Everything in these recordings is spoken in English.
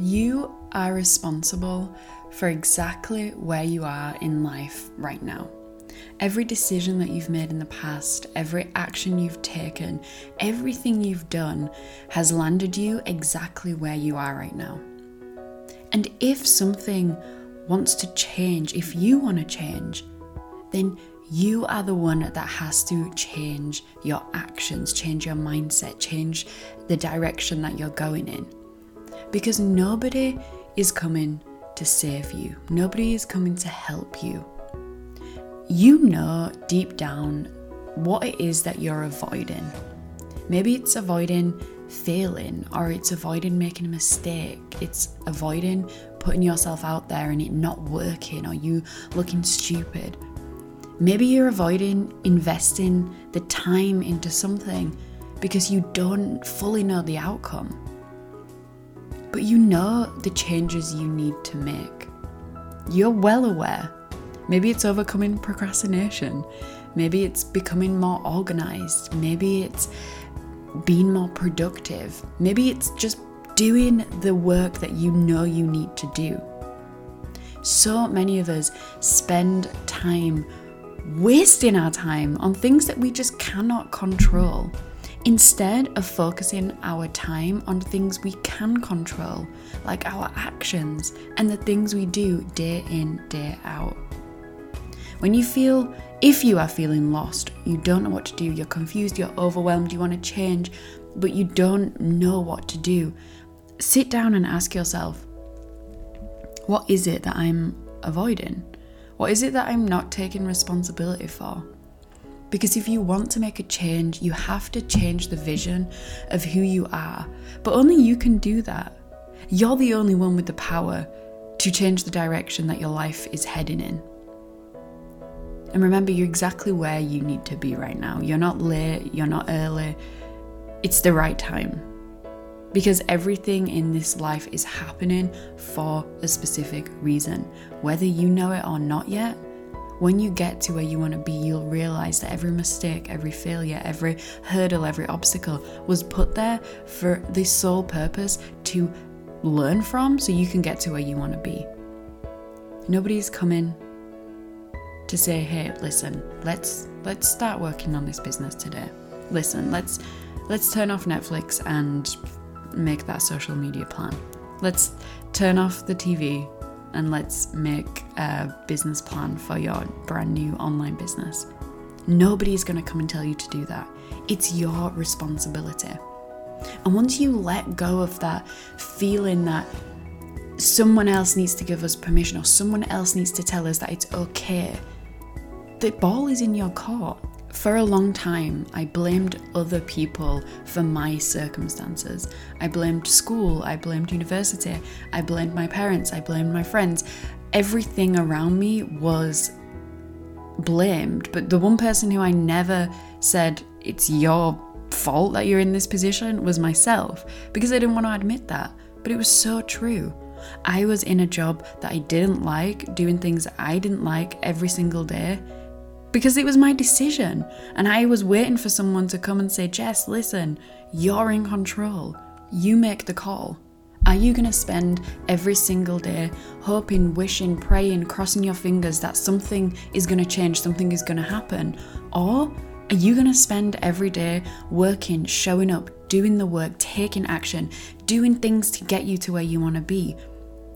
You are responsible for exactly where you are in life right now. Every decision that you've made in the past, every action you've taken, everything you've done has landed you exactly where you are right now. And if something wants to change, if you want to change, then you are the one that has to change your actions, change your mindset, change the direction that you're going in. Because nobody is coming to save you, nobody is coming to help you. You know deep down what it is that you're avoiding. Maybe it's avoiding failing, or it's avoiding making a mistake, it's avoiding putting yourself out there and it not working, or you looking stupid. Maybe you're avoiding investing the time into something because you don't fully know the outcome. But you know the changes you need to make. You're well aware. Maybe it's overcoming procrastination. Maybe it's becoming more organized. Maybe it's being more productive. Maybe it's just doing the work that you know you need to do. So many of us spend time wasting our time on things that we just cannot control instead of focusing our time on things we can control, like our actions and the things we do day in, day out. When you feel, if you are feeling lost, you don't know what to do, you're confused, you're overwhelmed, you want to change, but you don't know what to do, sit down and ask yourself, what is it that I'm avoiding? What is it that I'm not taking responsibility for? Because if you want to make a change, you have to change the vision of who you are. But only you can do that. You're the only one with the power to change the direction that your life is heading in. And remember, you're exactly where you need to be right now. You're not late, you're not early. It's the right time because everything in this life is happening for a specific reason. Whether you know it or not yet, when you get to where you want to be, you'll realize that every mistake, every failure, every hurdle, every obstacle was put there for the sole purpose to learn from so you can get to where you want to be. Nobody's coming to say, "Hey, listen, let's let's start working on this business today. Listen, let's let's turn off Netflix and make that social media plan. Let's turn off the TV and let's make a business plan for your brand new online business. Nobody's going to come and tell you to do that. It's your responsibility. And once you let go of that feeling that someone else needs to give us permission or someone else needs to tell us that it's okay, the ball is in your court. For a long time, I blamed other people for my circumstances. I blamed school, I blamed university, I blamed my parents, I blamed my friends. Everything around me was blamed, but the one person who I never said, It's your fault that you're in this position was myself because I didn't want to admit that. But it was so true. I was in a job that I didn't like, doing things I didn't like every single day because it was my decision. And I was waiting for someone to come and say, Jess, listen, you're in control. You make the call. Are you going to spend every single day hoping, wishing, praying, crossing your fingers that something is going to change, something is going to happen? Or are you going to spend every day working, showing up, doing the work, taking action, doing things to get you to where you want to be?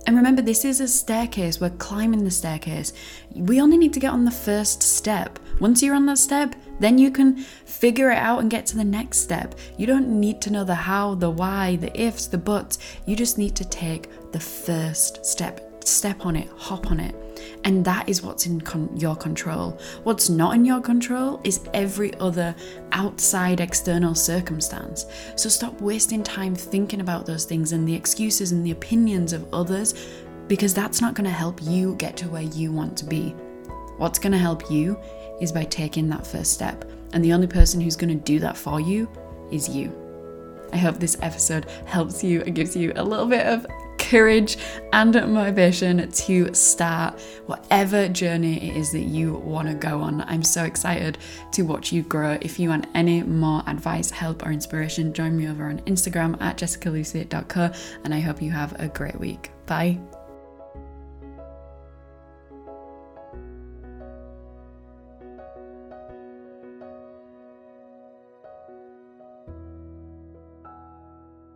And remember, this is a staircase. We're climbing the staircase. We only need to get on the first step. Once you're on that step, then you can figure it out and get to the next step. You don't need to know the how, the why, the ifs, the buts. You just need to take the first step. Step on it, hop on it. And that is what's in con- your control. What's not in your control is every other outside external circumstance. So stop wasting time thinking about those things and the excuses and the opinions of others because that's not going to help you get to where you want to be. What's going to help you is by taking that first step. And the only person who's going to do that for you is you. I hope this episode helps you and gives you a little bit of courage and motivation to start whatever journey it is that you want to go on. I'm so excited to watch you grow. If you want any more advice, help, or inspiration, join me over on Instagram at jessicalucy.co and I hope you have a great week. Bye.